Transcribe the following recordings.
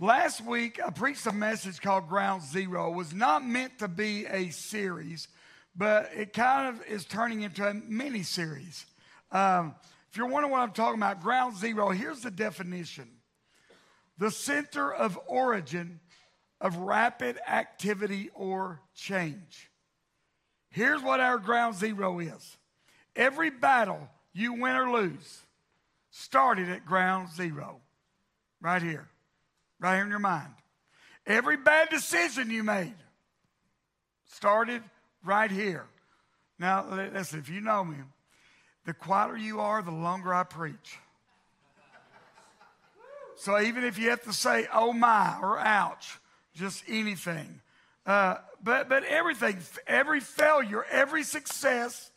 Last week, I preached a message called Ground Zero. It was not meant to be a series, but it kind of is turning into a mini series. Um, if you're wondering what I'm talking about, Ground Zero, here's the definition the center of origin of rapid activity or change. Here's what our ground zero is every battle you win or lose started at ground zero, right here right here in your mind. Every bad decision you made started right here. Now, listen, if you know me, the quieter you are, the longer I preach. So even if you have to say, oh my, or ouch, just anything. Uh, but, but everything, every failure, every success,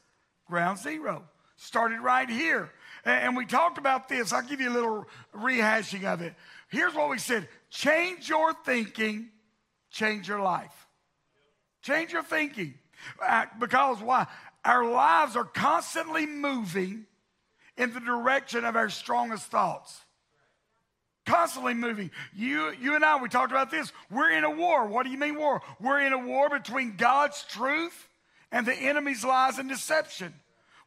ground zero, started right here. And, and we talked about this. I'll give you a little rehashing of it. Here's what we said change your thinking, change your life. Change your thinking. Uh, because why? Our lives are constantly moving in the direction of our strongest thoughts. Constantly moving. You, you and I, we talked about this. We're in a war. What do you mean war? We're in a war between God's truth and the enemy's lies and deception.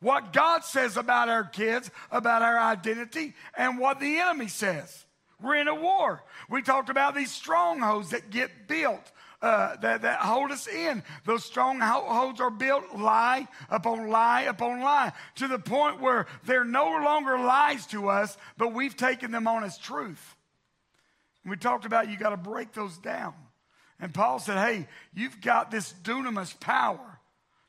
What God says about our kids, about our identity, and what the enemy says. We're in a war. We talked about these strongholds that get built. Uh, that, that hold us in. Those strongholds are built lie upon lie upon lie to the point where they're no longer lies to us, but we've taken them on as truth. And we talked about you got to break those down. And Paul said, hey, you've got this dunamis power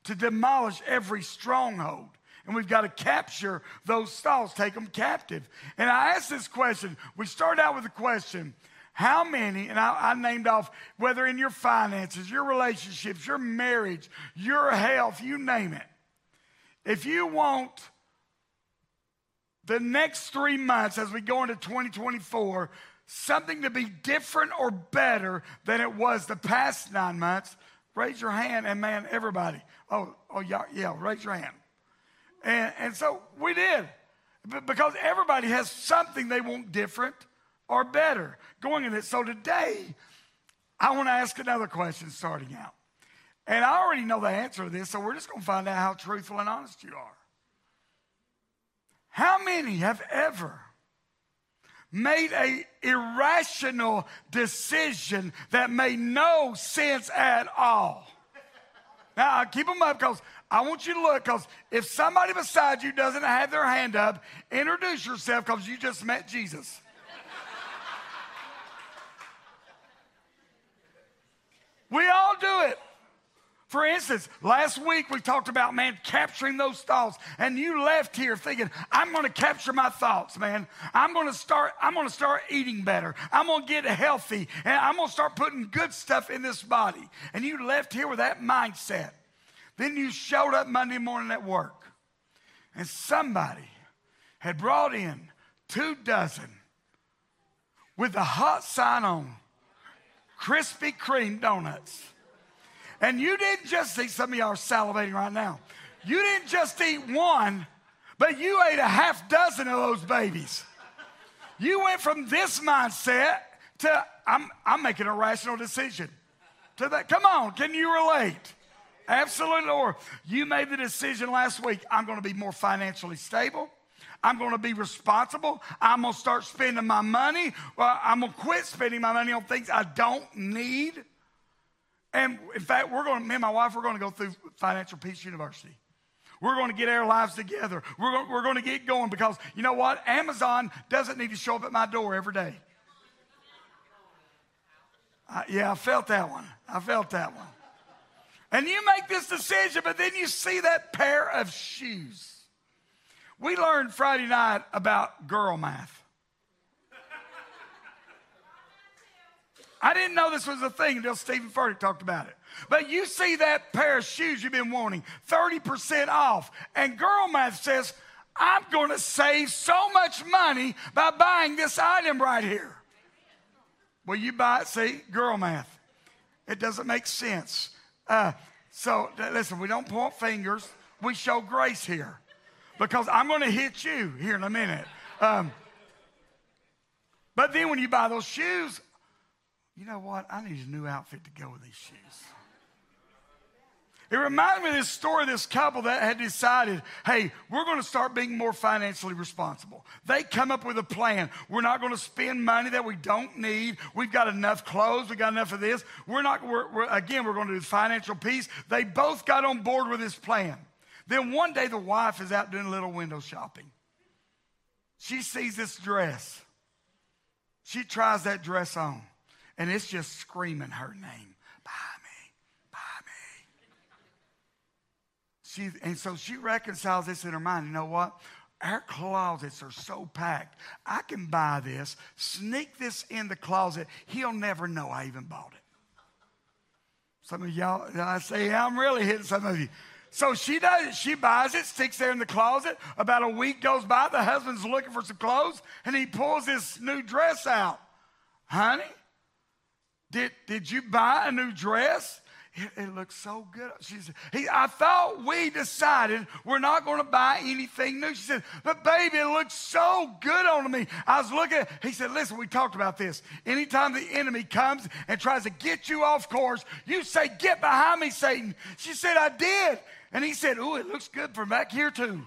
to demolish every stronghold and we've got to capture those thoughts, take them captive. And I asked this question. We started out with a question how many, and I, I, named off whether in your finances, your relationships, your marriage, your health, you name it. If you want the next three months as we go into 2024, something to be different or better than it was the past nine months, raise your hand and man, everybody. Oh, oh yeah, yeah, raise your hand. And, and so we did. Because everybody has something they want different or better going in it. So today, I want to ask another question starting out. And I already know the answer to this, so we're just going to find out how truthful and honest you are. How many have ever made a irrational decision that made no sense at all? Now, keep them up because I want you to look because if somebody beside you doesn't have their hand up, introduce yourself because you just met Jesus. we all do it. For instance, last week we talked about, man, capturing those thoughts. And you left here thinking, I'm going to capture my thoughts, man. I'm going to start, I'm going to start eating better. I'm going to get healthy. And I'm going to start putting good stuff in this body. And you left here with that mindset. Then you showed up Monday morning at work, and somebody had brought in two dozen with a hot sign on Krispy Kreme donuts. And you didn't just eat, some of y'all are salivating right now. You didn't just eat one, but you ate a half dozen of those babies. You went from this mindset to I'm, I'm making a rational decision. To that, come on, can you relate? Absolutely, Lord. You made the decision last week I'm going to be more financially stable. I'm going to be responsible. I'm going to start spending my money. Well, I'm going to quit spending my money on things I don't need. And in fact, we're going to, me and my wife, we're going to go through Financial Peace University. We're going to get our lives together. We're going, we're going to get going because you know what? Amazon doesn't need to show up at my door every day. yeah, I felt that one. I felt that one. And you make this decision, but then you see that pair of shoes. We learned Friday night about girl math. I didn't know this was a thing until Steven Furtick talked about it. But you see that pair of shoes you've been wanting, 30% off. And girl math says, I'm going to save so much money by buying this item right here. Well, you buy it, see, girl math. It doesn't make sense. Uh, so listen, we don't point fingers. We show grace here because I'm going to hit you here in a minute. Um, but then when you buy those shoes, you know what? I need a new outfit to go with these shoes. It reminded me of this story of this couple that had decided, hey, we're going to start being more financially responsible. They come up with a plan. We're not going to spend money that we don't need. We've got enough clothes. We've got enough of this. We're not, we're, we're, again, we're going to do financial peace. They both got on board with this plan. Then one day the wife is out doing a little window shopping. She sees this dress. She tries that dress on, and it's just screaming her name. Buy me, buy me. She, and so she reconciles this in her mind. You know what? Our closets are so packed. I can buy this, sneak this in the closet. He'll never know I even bought it. Some of y'all, I say, I'm really hitting some of you. So she does it. She buys it, sticks there in the closet. About a week goes by. The husband's looking for some clothes, and he pulls this new dress out. Honey, did, did you buy a new dress? It, it looks so good. She said, he, I thought we decided we're not going to buy anything new. She said, but baby, it looks so good on me. I was looking, he said, listen, we talked about this. Anytime the enemy comes and tries to get you off course, you say, get behind me, Satan. She said, I did. And he said, Ooh, it looks good from back here, too.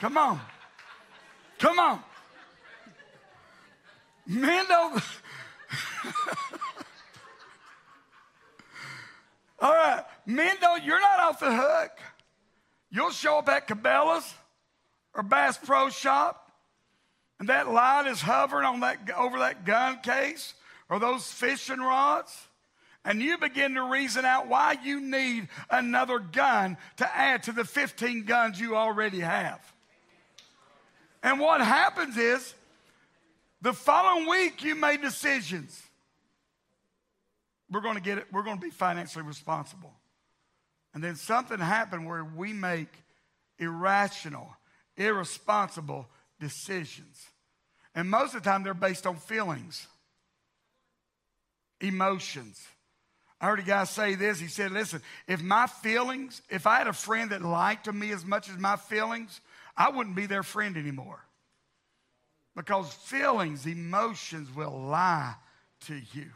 Come on. Come on. Men don't. All right. Men don't, you're not off the hook. You'll show up at Cabela's or Bass Pro Shop, and that light is hovering on that, over that gun case or those fishing rods and you begin to reason out why you need another gun to add to the 15 guns you already have. And what happens is the following week you made decisions. We're going to get it, we're going to be financially responsible. And then something happened where we make irrational, irresponsible decisions. And most of the time they're based on feelings, emotions. I heard a guy say this. He said, Listen, if my feelings, if I had a friend that liked me as much as my feelings, I wouldn't be their friend anymore. Because feelings, emotions will lie to you.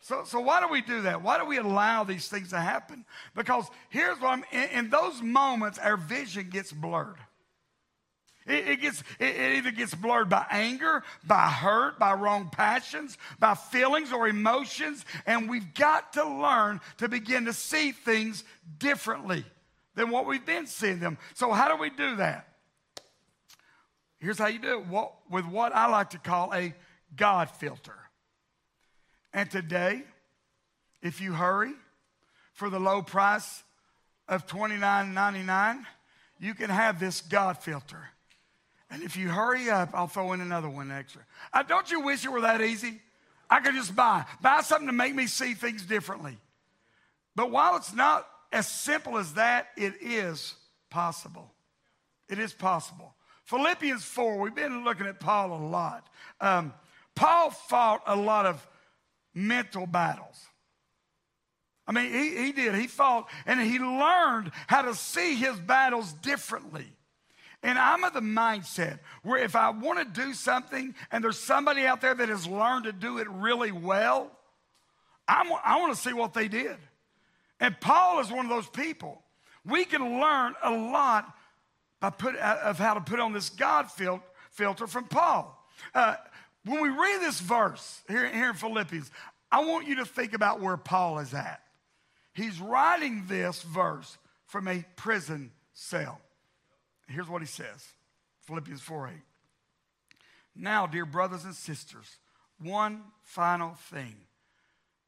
So, so why do we do that? Why do we allow these things to happen? Because here's what I'm in, in those moments, our vision gets blurred. It, it gets, it, it either gets blurred by anger, by hurt, by wrong passions, by feelings or emotions, and we've got to learn to begin to see things differently than what we've been seeing them. So, how do we do that? Here's how you do it what, with what I like to call a God filter. And today, if you hurry for the low price of $29.99, you can have this God filter. And if you hurry up, I'll throw in another one extra. Uh, don't you wish it were that easy? I could just buy, buy something to make me see things differently. But while it's not as simple as that, it is possible. It is possible. Philippians 4, we've been looking at Paul a lot. Um, Paul fought a lot of mental battles. I mean, he, he did. He fought and he learned how to see his battles differently. And I'm of the mindset where if I want to do something and there's somebody out there that has learned to do it really well, I'm, i want to see what they did. And Paul is one of those people. We can learn a lot by put, uh, of how to put on this God fil- filter from Paul. Uh, when we read this verse here, here in Philippians, I want you to think about where Paul is at. He's writing this verse from a prison cell. Here's what he says Philippians 4 8. Now, dear brothers and sisters, one final thing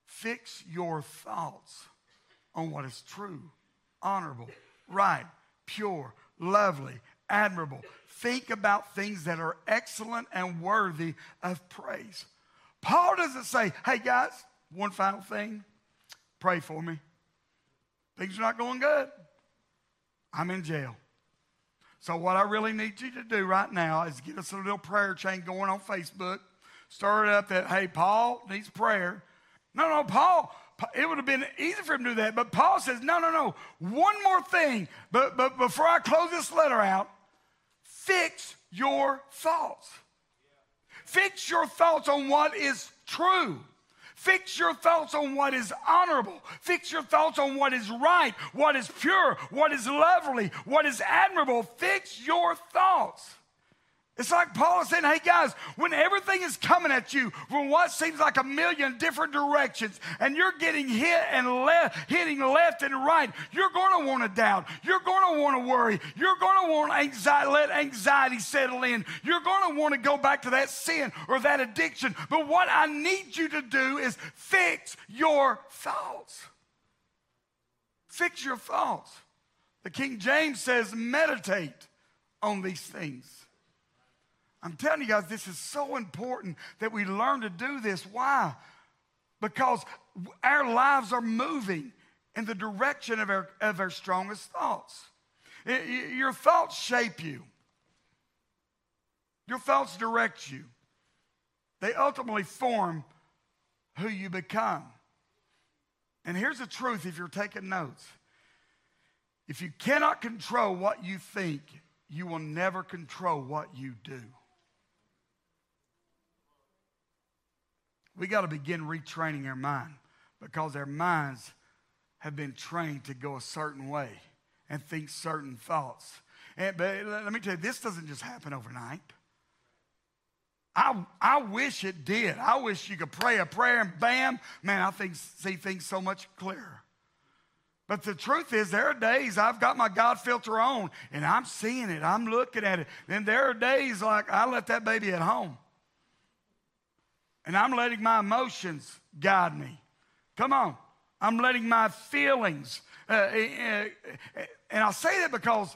fix your thoughts on what is true, honorable, right, pure, lovely, admirable. Think about things that are excellent and worthy of praise. Paul doesn't say, hey guys, one final thing, pray for me. Things are not going good. I'm in jail. So, what I really need you to do right now is get us a little prayer chain going on Facebook. Start it up that, hey, Paul needs prayer. No, no, Paul, it would have been easy for him to do that. But Paul says, no, no, no. One more thing. But, but before I close this letter out, fix your thoughts. Fix your thoughts on what is true. Fix your thoughts on what is honorable. Fix your thoughts on what is right, what is pure, what is lovely, what is admirable. Fix your thoughts. It's like Paul is saying, hey guys, when everything is coming at you from what seems like a million different directions and you're getting hit and left, hitting left and right, you're going to want to doubt. You're going to want to worry. You're going to want anxiety, let anxiety settle in. You're going to want to go back to that sin or that addiction. But what I need you to do is fix your thoughts. Fix your thoughts. The King James says, meditate on these things. I'm telling you guys, this is so important that we learn to do this. Why? Because our lives are moving in the direction of our, of our strongest thoughts. It, your thoughts shape you, your thoughts direct you, they ultimately form who you become. And here's the truth if you're taking notes if you cannot control what you think, you will never control what you do. We got to begin retraining our mind because our minds have been trained to go a certain way and think certain thoughts. And, but let me tell you, this doesn't just happen overnight. I, I wish it did. I wish you could pray a prayer and bam, man, I think, see things so much clearer. But the truth is, there are days I've got my God filter on and I'm seeing it, I'm looking at it. And there are days like I left that baby at home and I'm letting my emotions guide me. Come on. I'm letting my feelings. Uh, uh, uh, and I'll say that because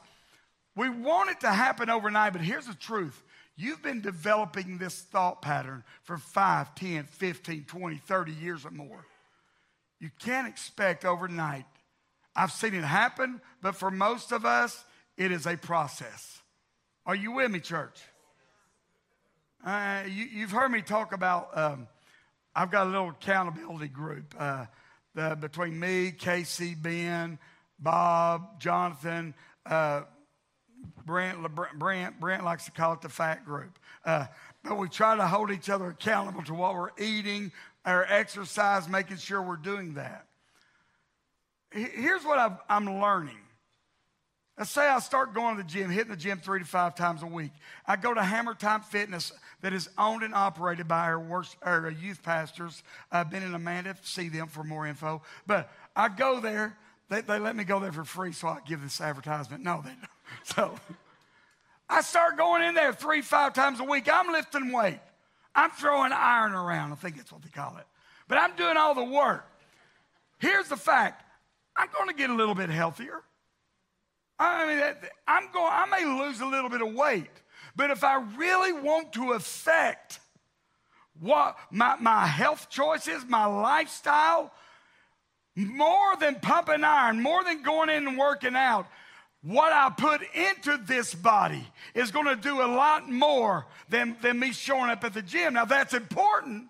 we want it to happen overnight, but here's the truth. You've been developing this thought pattern for 5, 10, 15, 20, 30 years or more. You can't expect overnight. I've seen it happen, but for most of us, it is a process. Are you with me, church? Uh, you, have heard me talk about, um, I've got a little accountability group uh, the, between me, Casey, Ben, Bob, Jonathan, uh, Brent, Brent, Brent likes to call it the fat group. Uh, but we try to hold each other accountable to what we're eating, our exercise, making sure we're doing that. Here's what i I'm learning Let's say I start going to the gym, hitting the gym three to five times a week. I go to Hammer Time Fitness that is owned and operated by our, worst, our uh, youth pastors. I've been in Amanda, see them for more info. But I go there. They, they let me go there for free, so I give this advertisement. No, they don't. So I start going in there three, five times a week. I'm lifting weight. I'm throwing iron around. I think that's what they call it. But I'm doing all the work. Here's the fact I'm going to get a little bit healthier. I mean, I'm going, I may lose a little bit of weight, but if I really want to affect what my, my health choices, my lifestyle, more than pumping iron, more than going in and working out, what I put into this body is going to do a lot more than, than me showing up at the gym. Now, that's important,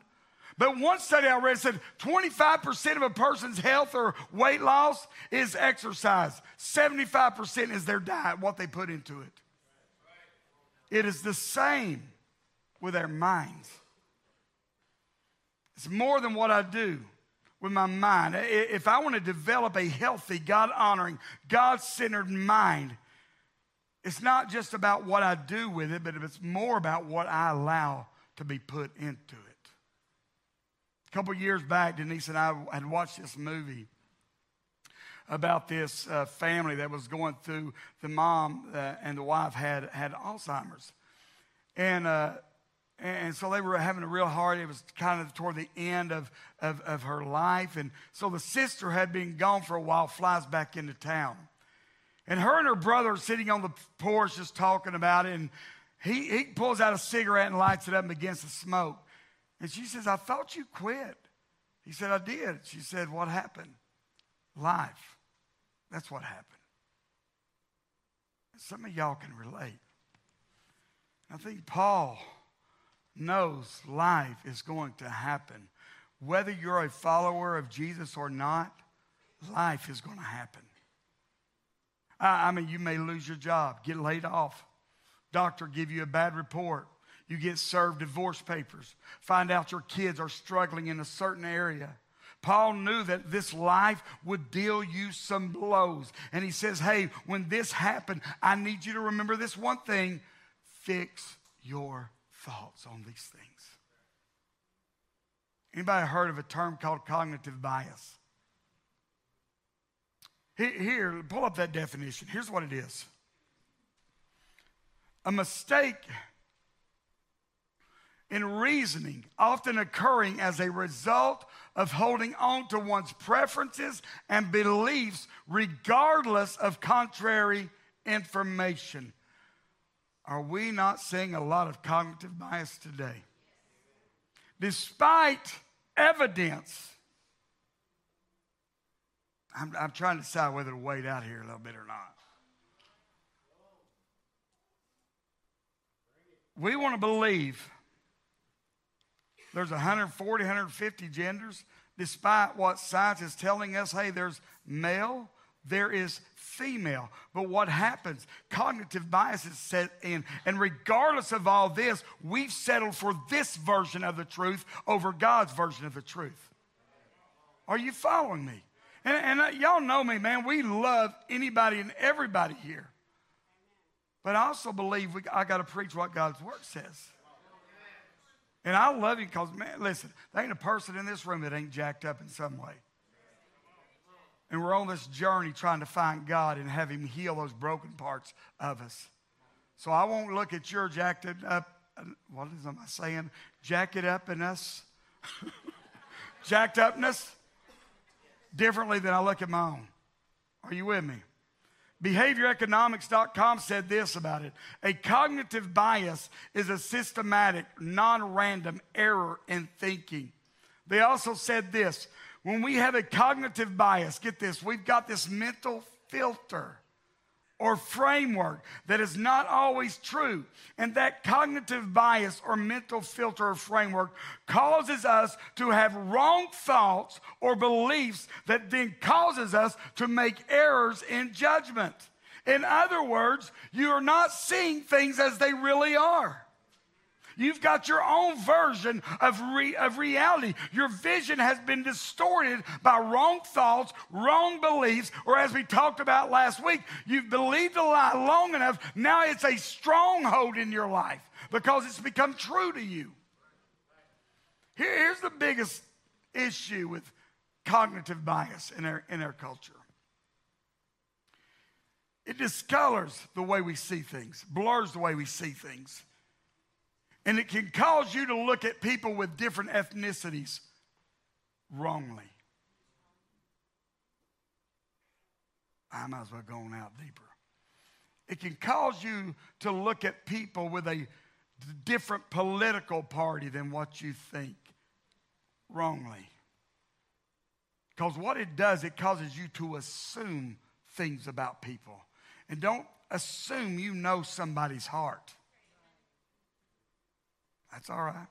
but one study I read said 25% of a person's health or weight loss is exercise, 75% is their diet, what they put into it. It is the same with our minds. It's more than what I do with my mind. If I want to develop a healthy, God honoring, God centered mind, it's not just about what I do with it, but it's more about what I allow to be put into it. A couple years back, Denise and I had watched this movie about this uh, family that was going through. The mom uh, and the wife had had Alzheimer's, and uh, and so they were having a real hard. It was kind of toward the end of, of of her life, and so the sister had been gone for a while. Flies back into town, and her and her brother are sitting on the porch just talking about it. And he he pulls out a cigarette and lights it up and begins to smoke. And she says, I thought you quit. He said, I did. She said, What happened? Life. That's what happened. Some of y'all can relate. I think Paul knows life is going to happen. Whether you're a follower of Jesus or not, life is going to happen. I, mean, you may lose your job, get laid off, doctor give you a bad report, You get served divorce papers, find out your kids are struggling in a certain area. Paul knew that this life would deal you some blows. And he says, Hey, when this happened, I need you to remember this one thing fix your thoughts on these things. Anybody heard of a term called cognitive bias? Here, pull up that definition. Here's what it is a mistake in reasoning, often occurring as a result of holding on to one's preferences and beliefs regardless of contrary information. Are we not seeing a lot of cognitive bias today? Despite evidence, I'm, I'm trying to decide whether to wait out here a little bit or not. We want to believe there's 140, 150 genders, despite what science is telling us. Hey, there's male, there is female. But what happens? Cognitive bias is set in. And regardless of all this, we've settled for this version of the truth over God's version of the truth. Are you following me? And, and uh, y'all know me, man. We love anybody and everybody here. But I also believe we, I got to preach what God's word says. And I love you because, man, listen, there ain't a person in this room that ain't jacked up in some way. And we're on this journey trying to find God and have Him heal those broken parts of us. So I won't look at your jacked up, uh, what is am I saying? Jacked up in us. jacked upness differently than I look at my own. Are you with me? BehavioralEconomics.com said this about it a cognitive bias is a systematic, non random error in thinking. They also said this when we have a cognitive bias, get this, we've got this mental filter or framework that is not always true. And that cognitive bias or mental filter or framework causes us to have wrong thoughts or beliefs that then causes us to make errors in judgment. In other words, you are not seeing things as they really are. You've got your own version of, re- of reality. Your vision has been distorted by wrong thoughts, wrong beliefs, or as we talked about last week, you've believed a lie long enough. Now it's a stronghold in your life because it's become true to you. Here, here's the biggest issue with cognitive bias in our, in our culture it discolors the way we see things, blurs the way we see things. And it can cause you to look at people with different ethnicities wrongly. I might as well go on out deeper. It can cause you to look at people with a different political party than what you think wrongly. Because what it does, it causes you to assume things about people. And don't assume you know somebody's heart. That's all right.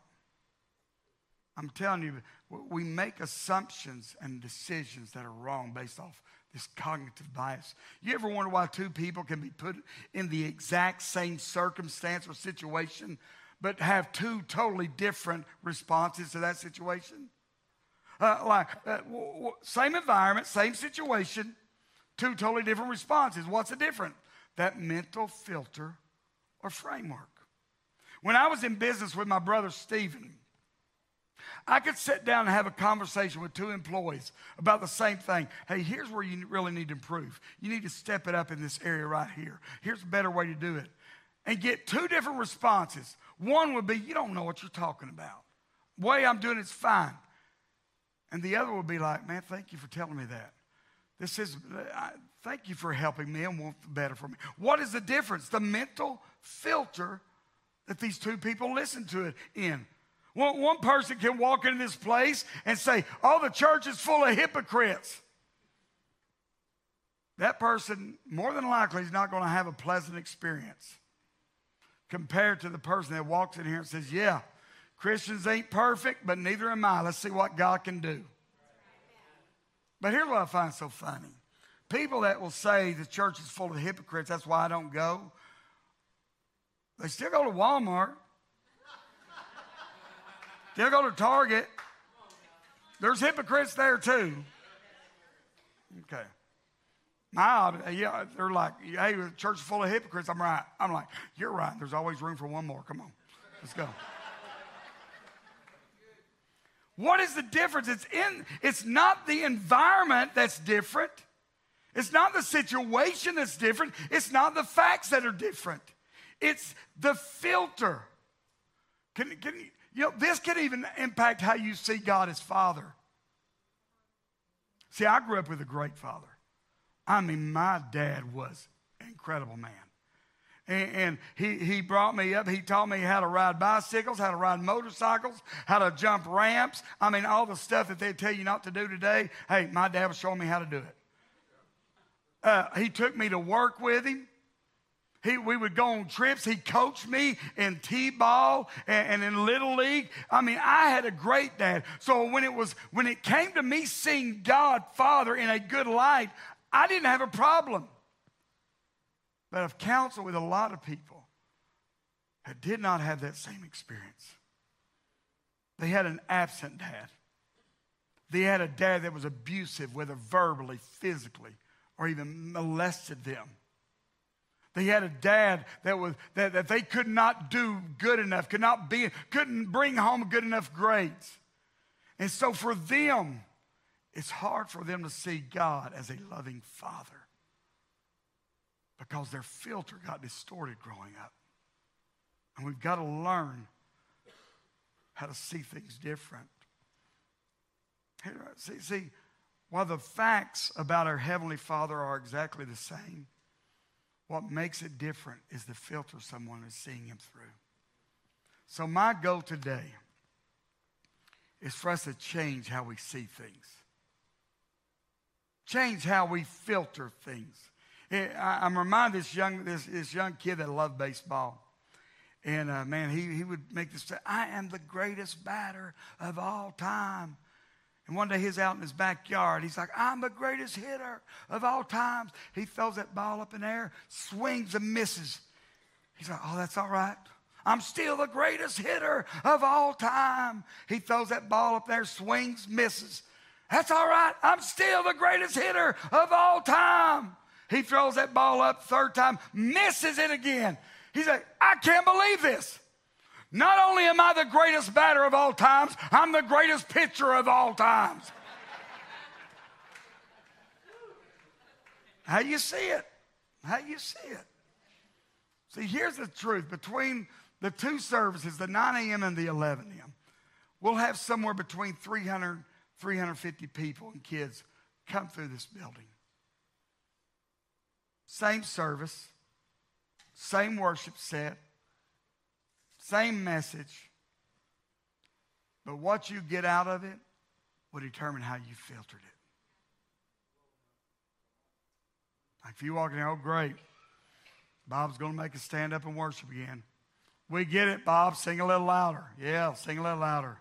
I'm telling you, we make assumptions and decisions that are wrong based off this cognitive bias. You ever wonder why two people can be put in the exact same circumstance or situation, but have two totally different responses to that situation? Uh, like, uh, w- w- same environment, same situation, two totally different responses. What's the difference? That mental filter or framework. When I was in business with my brother Stephen, I could sit down and have a conversation with two employees about the same thing. Hey, here's where you really need to improve. You need to step it up in this area right here. Here's a better way to do it. And get two different responses. One would be, You don't know what you're talking about. The way I'm doing it's fine. And the other would be like, Man, thank you for telling me that. This is, I, thank you for helping me and want the better for me. What is the difference? The mental filter that these two people listen to it in. One, one person can walk into this place and say, Oh, the church is full of hypocrites. That person, more than likely, is not going to have a pleasant experience compared to the person that walks in here and says, Yeah, Christians ain't perfect, but neither am I. Let's see what God can do. But here's what I find so funny people that will say the church is full of hypocrites, that's why I don't go. They still go to Walmart. They'll go to Target. There's hypocrites there too. Okay. My, yeah, they're like, hey, the church is full of hypocrites. I'm right. I'm like, you're right. There's always room for one more. Come on, let's go. what is the difference? It's in. It's not the environment that's different. It's not the situation that's different. It's not the facts that are different. It's the filter. Can, can you know this can even impact how you see God as Father. See, I grew up with a great father. I mean, my dad was an incredible man. And, and, he, he brought me up. He taught me how to ride bicycles, how to ride motorcycles, how to jump ramps. I mean, all the stuff that they tell you not to do today. Hey, my dad was showing me how to do it. Uh, he took me to work with him. He, we would go on trips. He coached me in T-ball and, and, in Little League. I mean, I had a great dad. So when it was when it came to me seeing God Father in a good light, I didn't have a problem. But I've counseled with a lot of people that did not have that same experience. They had an absent dad. They had a dad that was abusive, whether verbally, physically, or even molested them. They had a dad that was that, that they could not do good enough, could not be, couldn't bring home good enough grades. And so for them, it's hard for them to see God as a loving father because their filter got distorted growing up. And we've got to learn how to see things different. See, see, while the facts about our Heavenly Father are exactly the same, what makes it different is the filter someone is seeing him through. So, my goal today is for us to change how we see things, change how we filter things. I'm reminded this young, this, this young kid that loved baseball. And uh, man, he, he would make this say, I am the greatest batter of all time. And one day he's out in his backyard. He's like, I'm the greatest hitter of all times. He throws that ball up in the air, swings and misses. He's like, Oh, that's all right. I'm still the greatest hitter of all time. He throws that ball up there, swings, misses. That's all right. I'm still the greatest hitter of all time. He throws that ball up third time, misses it again. He's like, I can't believe this. Not only am I the greatest batter of all times, I'm the greatest pitcher of all times. How do you see it? How do you see it? See, here's the truth. Between the two services, the 9 a.m. and the 11 a.m., we'll have somewhere between 300, 350 people and kids come through this building. Same service, same worship set, same message. But what you get out of it will determine how you filtered it. Like if you walk in oh, great. Bob's going to make us stand up and worship again. We get it, Bob. Sing a little louder. Yeah, sing a little louder.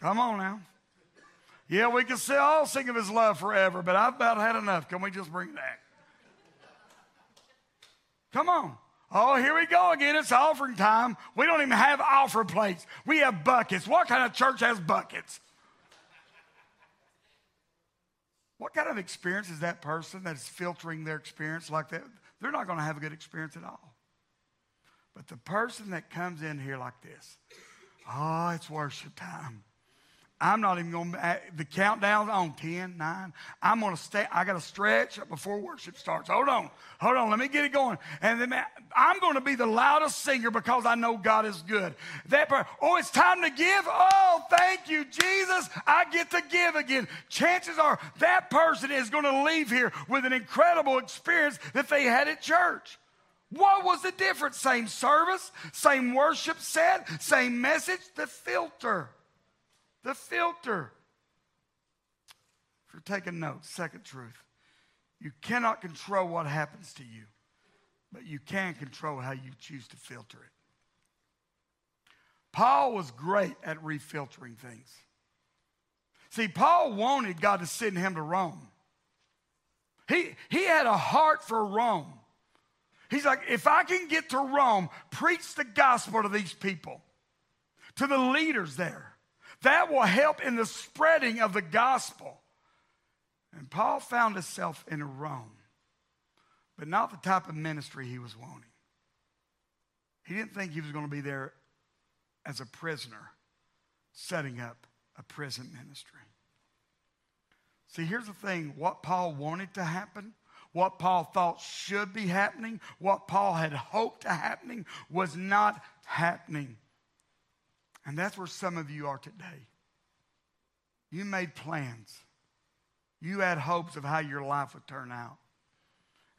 Come on now. Yeah, we can say all sing of his love forever, but I've about had enough. Can we just bring that? Come on. Oh, here we go again. It's offering time. We don't even have offer plates. We have buckets. What kind of church has buckets? What kind of experience is that person that's filtering their experience like that? They're not going to have a good experience at all. But the person that comes in here like this, oh, it's worship time. I'm not even going to, eh, the countdown's on 10, 9. I'm going to stay, I got to stretch before worship starts. Hold on, hold on, let me get it going. And then I'm going to be the loudest singer because I know God is good. That part, oh, it's time to give. Oh, thank you, Jesus. I get to give again. Chances are that person is going to leave here with an incredible experience that they had at church. What was the difference? Same service, same worship set, same message, the filter the filter. If you're taking notes, second truth. You cannot control what happens to you, but you can control how you choose to filter it. Paul was great at refiltering things. See, Paul wanted God to send him to Rome. He, he had a heart for Rome. He's like, if I can get to Rome, preach the gospel to these people. to the leaders there. That will help in the spreading of the gospel. And Paul found himself in Rome, but not the type of ministry he was wanting. He didn't think he was going to be there as a prisoner, setting up a prison ministry. See, here's the thing what Paul wanted to happen, what Paul thought should be happening, what Paul had hoped to happening was not happening. And that's where some of you are today. You made plans. You had hopes of how your life would turn out.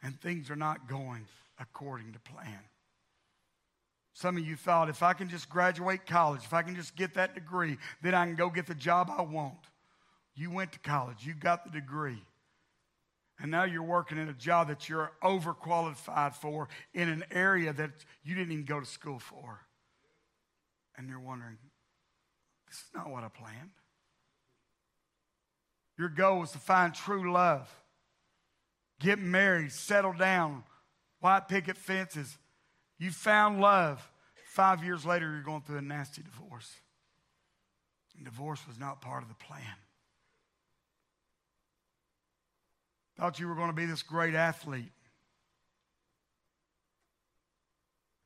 And things are not going according to plan. Some of you thought if I can just graduate college, if I can just get that degree, then I can go get the job I want. You went to college, you got the degree. And now you're working in a job that you're overqualified for in an area that you didn't even go to school for. And you're wondering, this is not what I planned. Your goal was to find true love, get married, settle down, white picket fences. You found love. Five years later, you're going through a nasty divorce. And divorce was not part of the plan. Thought you were going to be this great athlete.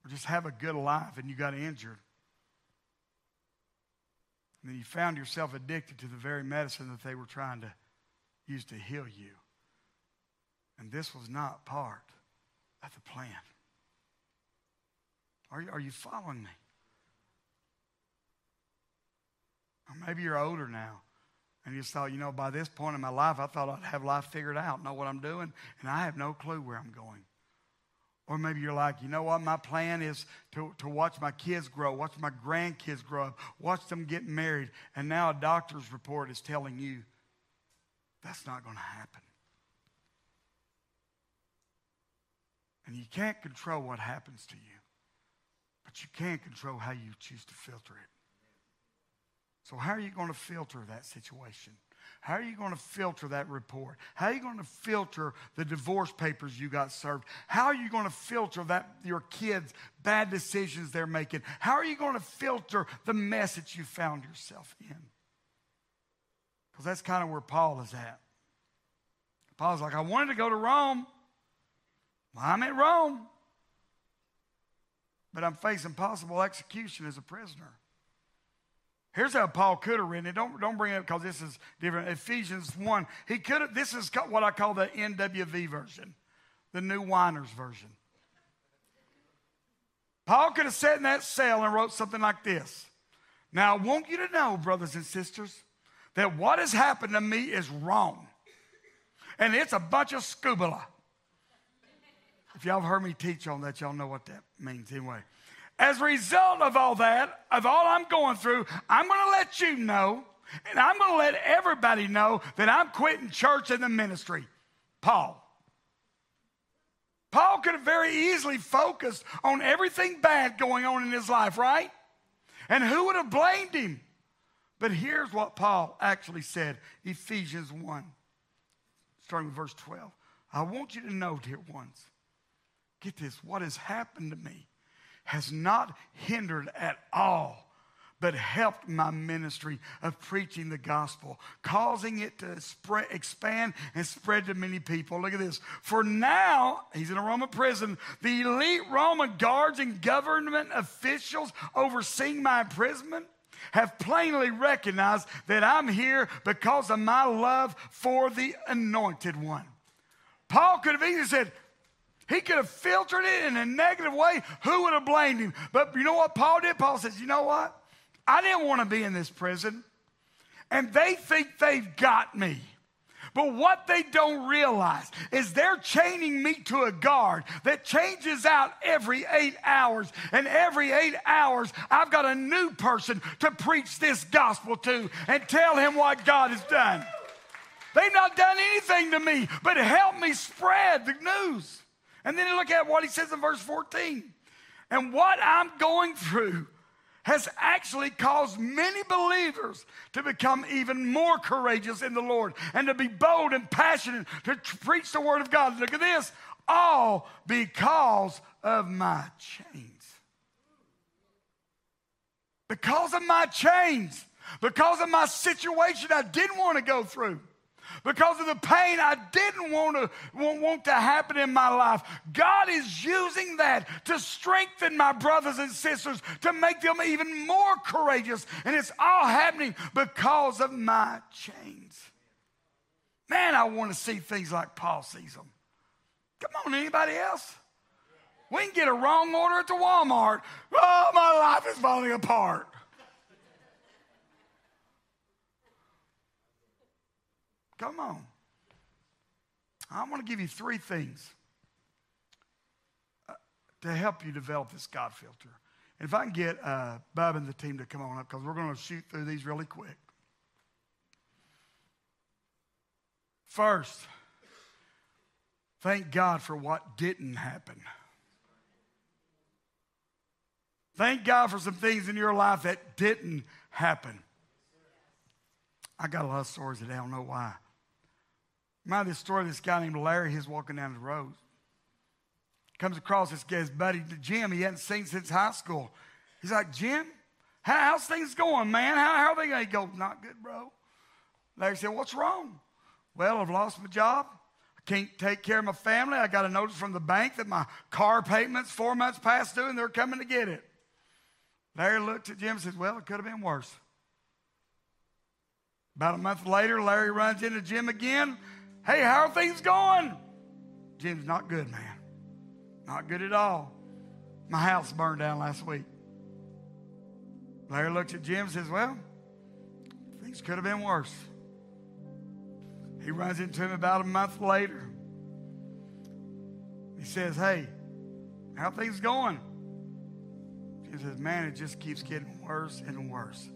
Or just have a good life and you got injured. And then you found yourself addicted to the very medicine that they were trying to use to heal you. And this was not part of the plan. Are you, are you following me? Or maybe you're older now. And you just thought, you know, by this point in my life, I thought I'd have life figured out, know what I'm doing, and I have no clue where I'm going. Or maybe you're like, you know what, my plan is to, to watch my kids grow, watch my grandkids grow up, watch them get married, and now a doctor's report is telling you that's not going to happen. And you can't control what happens to you, but you can control how you choose to filter it. So, how are you going to filter that situation? How are you going to filter that report? How are you going to filter the divorce papers you got served? How are you going to filter that your kids' bad decisions they're making? How are you going to filter the mess that you found yourself in? Because that's kind of where Paul is at. Paul's like, I wanted to go to Rome. Well, I'm at Rome. But I'm facing possible execution as a prisoner. Here's how Paul could have written it. Don't, don't bring it up because this is different. Ephesians 1. He could have, this is what I call the NWV version, the New Whiners version. Paul could have sat in that cell and wrote something like this. Now, I want you to know, brothers and sisters, that what has happened to me is wrong. And it's a bunch of scubala. If y'all have heard me teach on that, y'all know what that means anyway. As a result of all that, of all I'm going through, I'm going to let you know, and I'm going to let everybody know that I'm quitting church and the ministry. Paul. Paul could have very easily focused on everything bad going on in his life, right? And who would have blamed him? But here's what Paul actually said Ephesians 1, starting with verse 12. I want you to know, dear ones, get this, what has happened to me has not hindered at all but helped my ministry of preaching the gospel, causing it to spread, expand and spread to many people. Look at this. For now, he's in a Roman prison, the elite Roman guards and government officials overseeing my imprisonment have plainly recognized that I'm here because of my love for the anointed one. Paul could have easily said, he could have filtered it in a negative way. Who would have blamed him? But you know what Paul did? Paul says, You know what? I didn't want to be in this prison. And they think they've got me. But what they don't realize is they're chaining me to a guard that changes out every eight hours. And every eight hours, I've got a new person to preach this gospel to and tell him what God has done. They've not done anything to me but help me spread the news. And then look at what he says in verse 14. And what I'm going through has actually caused many believers to become even more courageous in the Lord and to be bold and passionate to preach the word of God. Look at this. All because of my chains. because of my chains, because of my situation I didn't want to go through because of the pain I didn't want to want, to happen in my life. God is using that to strengthen my brothers and sisters, to make them even more courageous. And it's all happening because of my chains. Man, I want to see things like Paul sees them. Come on, anybody else? We can get a wrong order at the Walmart. Oh, my life is falling apart. Come on. I want to give you three things uh, to help you develop this God filter. And if I can get uh, Bub and the team to come on up, because we're going to shoot through these really quick. First, thank God for what didn't happen. Thank God for some things in your life that didn't happen. I got a lot of stories that I don't know why. Remember this story of this guy named Larry? He's walking down the road. Comes across this guy's buddy, Jim, he hadn't seen since high school. He's like, Jim, how, how's things going, man? How, how are they going? He goes, Not good, bro. Larry said, What's wrong? Well, I've lost my job. I can't take care of my family. I got a notice from the bank that my car payment's four months past due and they're coming to get it. Larry looked at Jim and said, Well, it could have been worse. About a month later, Larry runs into Jim again. Hey, how are things going? Jim's not good, man. Not good at all. My house burned down last week. Larry looks at Jim and says, Well, things could have been worse. He runs into him about a month later. He says, Hey, how things going? He says, Man, it just keeps getting worse and worse.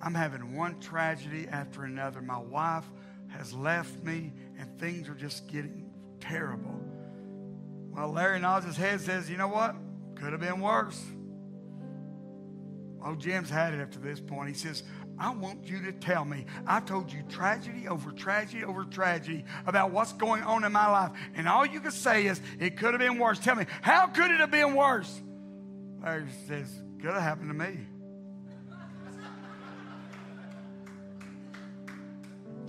I'm having one tragedy after another. My wife has left me and things are just getting terrible. Well, Larry nods his head says, You know what? Could have been worse. Oh, Jim's had it up to this point. He says, I want you to tell me. I told you tragedy over tragedy over tragedy about what's going on in my life. And all you can say is, it could have been worse. Tell me, how could it have been worse? Larry says, could have happened to me.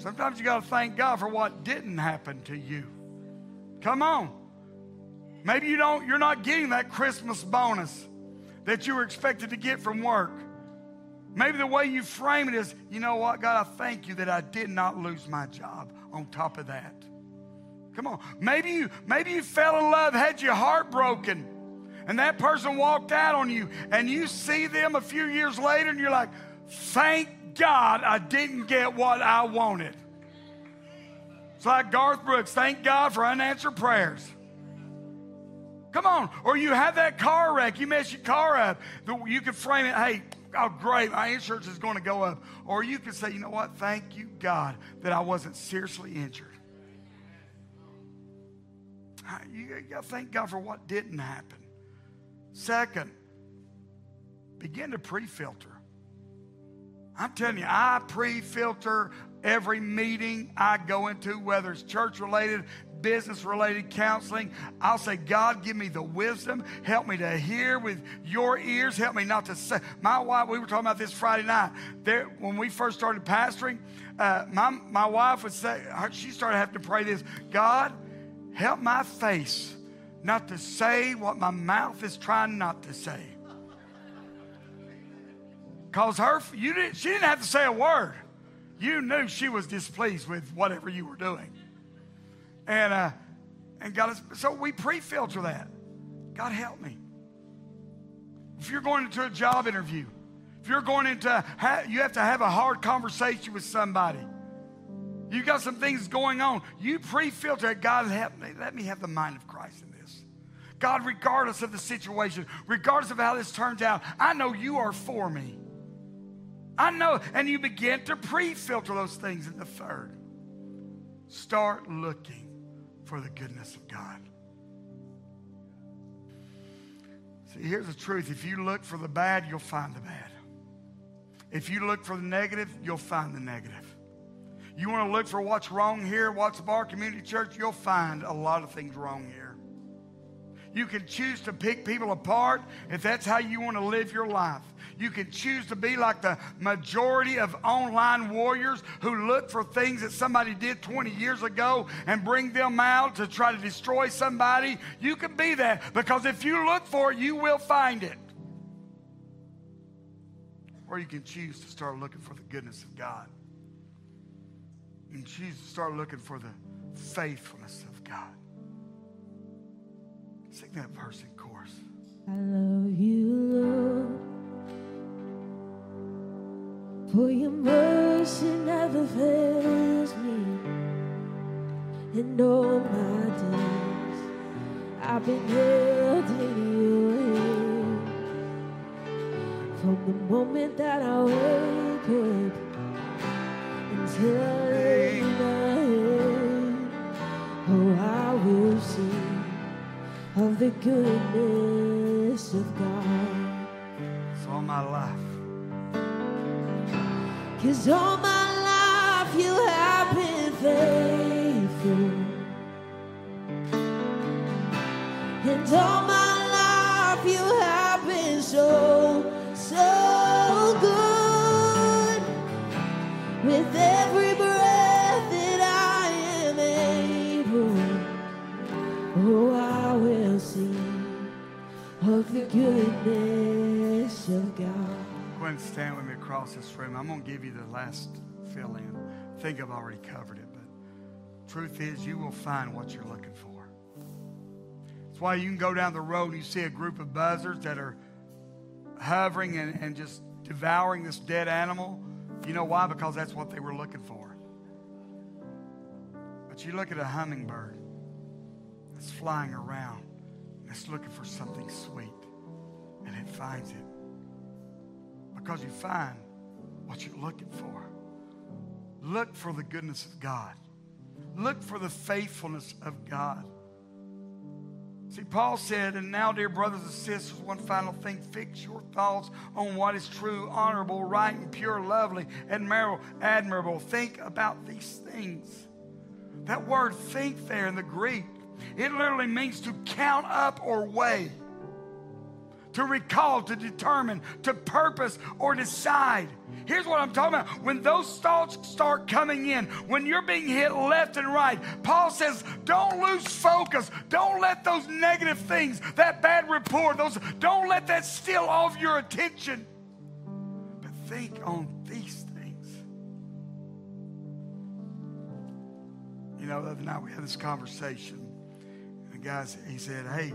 Sometimes you got to thank God for what didn't happen to you. Come on. Maybe you don't, you're not getting that Christmas bonus that you were expected to get from work. Maybe the way you frame it is, you know what, God, I thank you that I did not lose my job on top of that. Come on. Maybe you, maybe you fell in love, had your heart broken, and that person walked out on you, and you see them a few years later, and you're like, thank God I didn't get what I wanted. It's like Garth Brooks, thank God for unanswered prayers. Come on. Or you have that car wreck, you mess your car up. You can frame it, hey, oh, great, my insurance is going to go up. Or you can say, you know what, thank you, God, that I wasn't seriously injured. You got to thank God for what didn't happen. Second, begin to pre filter. I'm telling you, I pre filter every meeting I go into, whether it's church related, business related counseling. I'll say, God, give me the wisdom. Help me to hear with your ears. Help me not to say. My wife, we were talking about this Friday night. There, when we first started pastoring, uh, my, my wife would say, she started having to pray this God, help my face not to say what my mouth is trying not to say. Because her, you didn't, she didn't have to say a word. You knew she was displeased with whatever you were doing. And, uh, and God, so we pre-filter that. God help me. If you're going into a job interview, if you're going into, you have to have a hard conversation with somebody. You got some things going on. You pre-filter it. God help me. Let me have the mind of Christ in this. God, regardless of the situation, regardless of how this turns out, I know you are for me. I know. And you begin to pre filter those things. in the third, start looking for the goodness of God. See, here's the truth if you look for the bad, you'll find the bad. If you look for the negative, you'll find the negative. You want to look for what's wrong here, Watts Bar Community Church, you'll find a lot of things wrong here. You can choose to pick people apart if that's how you want to live your life. You can choose to be like the majority of online warriors who look for things that somebody did 20 years ago and bring them out to try to destroy somebody. You can be that because if you look for it, you will find it. Or you can choose to start looking for the goodness of God. Can choose to start looking for the faithfulness of God. Sing that verse in chorus. I love you, Lord, for your mercy never fails me. In all my days, I've been held in your hand. From the moment that I wake up until I lay my head, oh, I will sing of the goodness of God. It's all my life. Cause all my life you have been faithful. And all my life you have been so, so good. With across this room. I'm going to give you the last fill in. I think I've already covered it, but truth is, you will find what you're looking for. That's why you can go down the road and you see a group of buzzards that are hovering and, and just devouring this dead animal. You know why? Because that's what they were looking for. But you look at a hummingbird that's flying around and it's looking for something sweet, and it finds it because you find what you're looking for. Look for the goodness of God. Look for the faithfulness of God. See, Paul said, and now, dear brothers and sisters, one final thing fix your thoughts on what is true, honorable, right, and pure, lovely, admirable. admirable. Think about these things. That word think there in the Greek, it literally means to count up or weigh to recall, to determine, to purpose, or decide. Here's what I'm talking about. When those thoughts start coming in, when you're being hit left and right, Paul says, don't lose focus. Don't let those negative things, that bad report, those, don't let that steal all of your attention. But think on these things. You know, the other night we had this conversation. And the guy, he said, hey,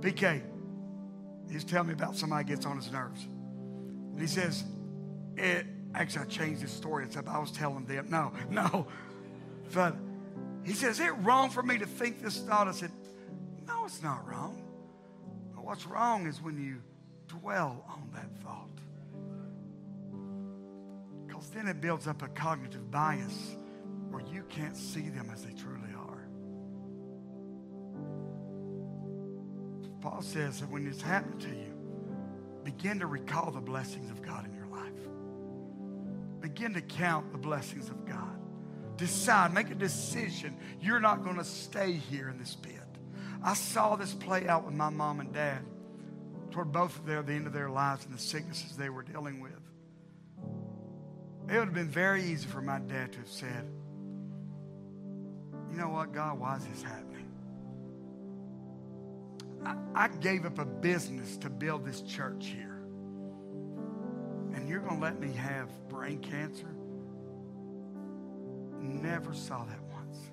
BK, He's telling me about somebody gets on his nerves. And he says, it, actually, I changed his story. It's I was telling them. No, no. But he says, is it wrong for me to think this thought? I said, no, it's not wrong. But what's wrong is when you dwell on that thought. Because then it builds up a cognitive bias where you can't see them as they truly Paul says that when it's happened to you, begin to recall the blessings of God in your life. Begin to count the blessings of God. Decide, make a decision. You're not going to stay here in this pit. I saw this play out with my mom and dad toward both of their the end of their lives and the sicknesses they were dealing with. It would have been very easy for my dad to have said, You know what, God, why is this happening? I, gave up a business to build this church here. And you're going to let me have brain cancer? Never saw that once.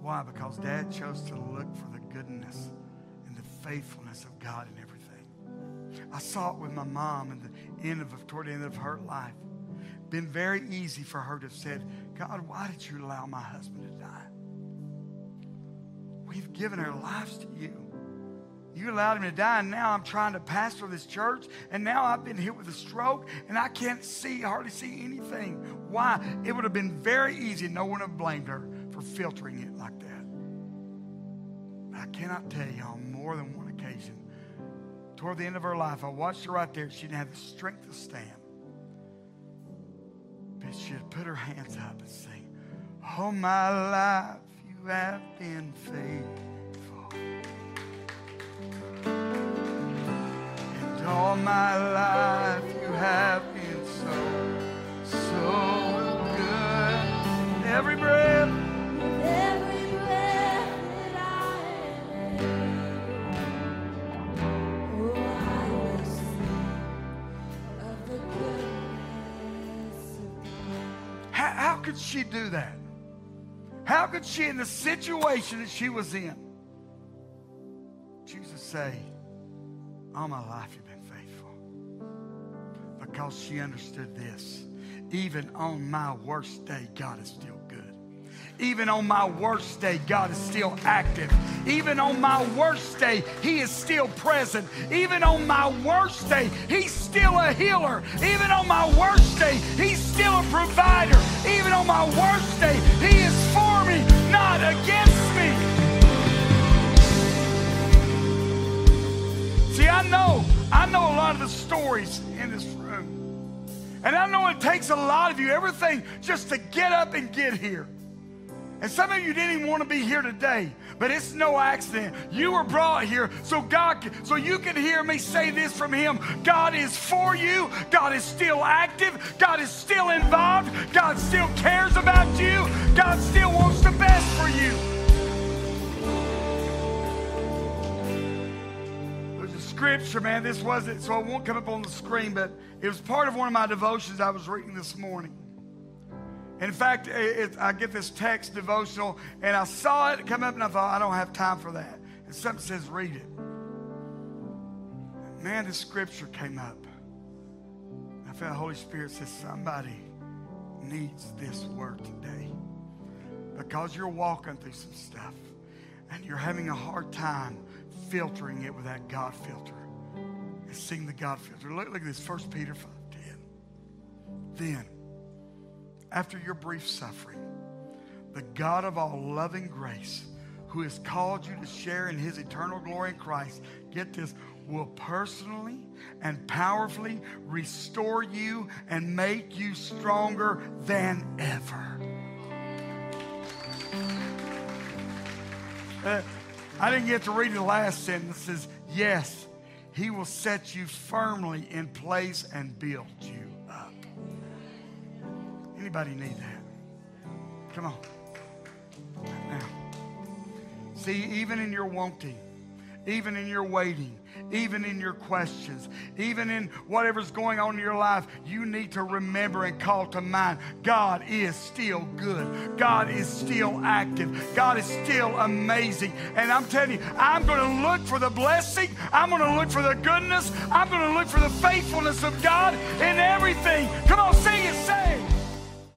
Why? Because dad chose to look for the goodness and the faithfulness of God in everything. I saw it with my mom and the end of toward the end of her life. Been very easy for her to have said, God, why did you allow my husband to die? We've given our lives to you. You allowed him to die, and now I'm trying to pastor this church, and now I've been hit with a stroke, and I can't see, hardly see anything. Why? It would have been very easy. No one would have blamed her for filtering it like that. But I cannot tell you on more than one occasion, toward the end of her life, I watched her right there. She didn't have the strength to stand. But she had put her hands up and sing, All oh, my life you have been faithful. all my life you have been so, so good. Every breath. How, could she do that? How could she, in the situation that she was in, choose to say, all my life you've been because she understood this. Even on my worst day, God is still good. Even on my worst day, God is still active. Even on my worst day, He is still present. Even on my worst day, He's still a healer. Even on my worst day, He's still a provider. Even on my worst day, He is for me, not against me. See, I know, I know a lot of the stories. And I know it takes a lot of you, everything just to get up and get here. And some of you didn't even want to be here today, but it's no accident. You were brought here so God, so you can hear me say this from Him. God is for you. God is still active. God is still involved. God still cares about you. God still wants the best for you. Scripture, man. This wasn't, so it won't come up on the screen, but it was part of one of my devotions I was reading this morning. In fact, it, it, I get this text devotional, and I saw it come up, and I thought, I don't have time for that. And something says, read it. Man, this scripture came up. I felt the Holy Spirit says, somebody needs this word today. Because you're walking through some stuff, and you're having a hard time filtering it with that God filter. And seeing the God filter. Look, look at this, 1 Peter 5 10. Then, after your brief suffering, the God of all loving grace, who has called you to share in his eternal glory in Christ, get this, will personally and powerfully restore you and make you stronger than ever. Uh, I didn't get to read the last sentence. It says, Yes, he will set you firmly in place and build you up. Anybody need that? Come on. Now. See, even in your wanting, even in your waiting, even in your questions, even in whatever's going on in your life, you need to remember and call to mind God is still good. God is still active. God is still amazing. And I'm telling you, I'm going to look for the blessing. I'm going to look for the goodness. I'm going to look for the faithfulness of God in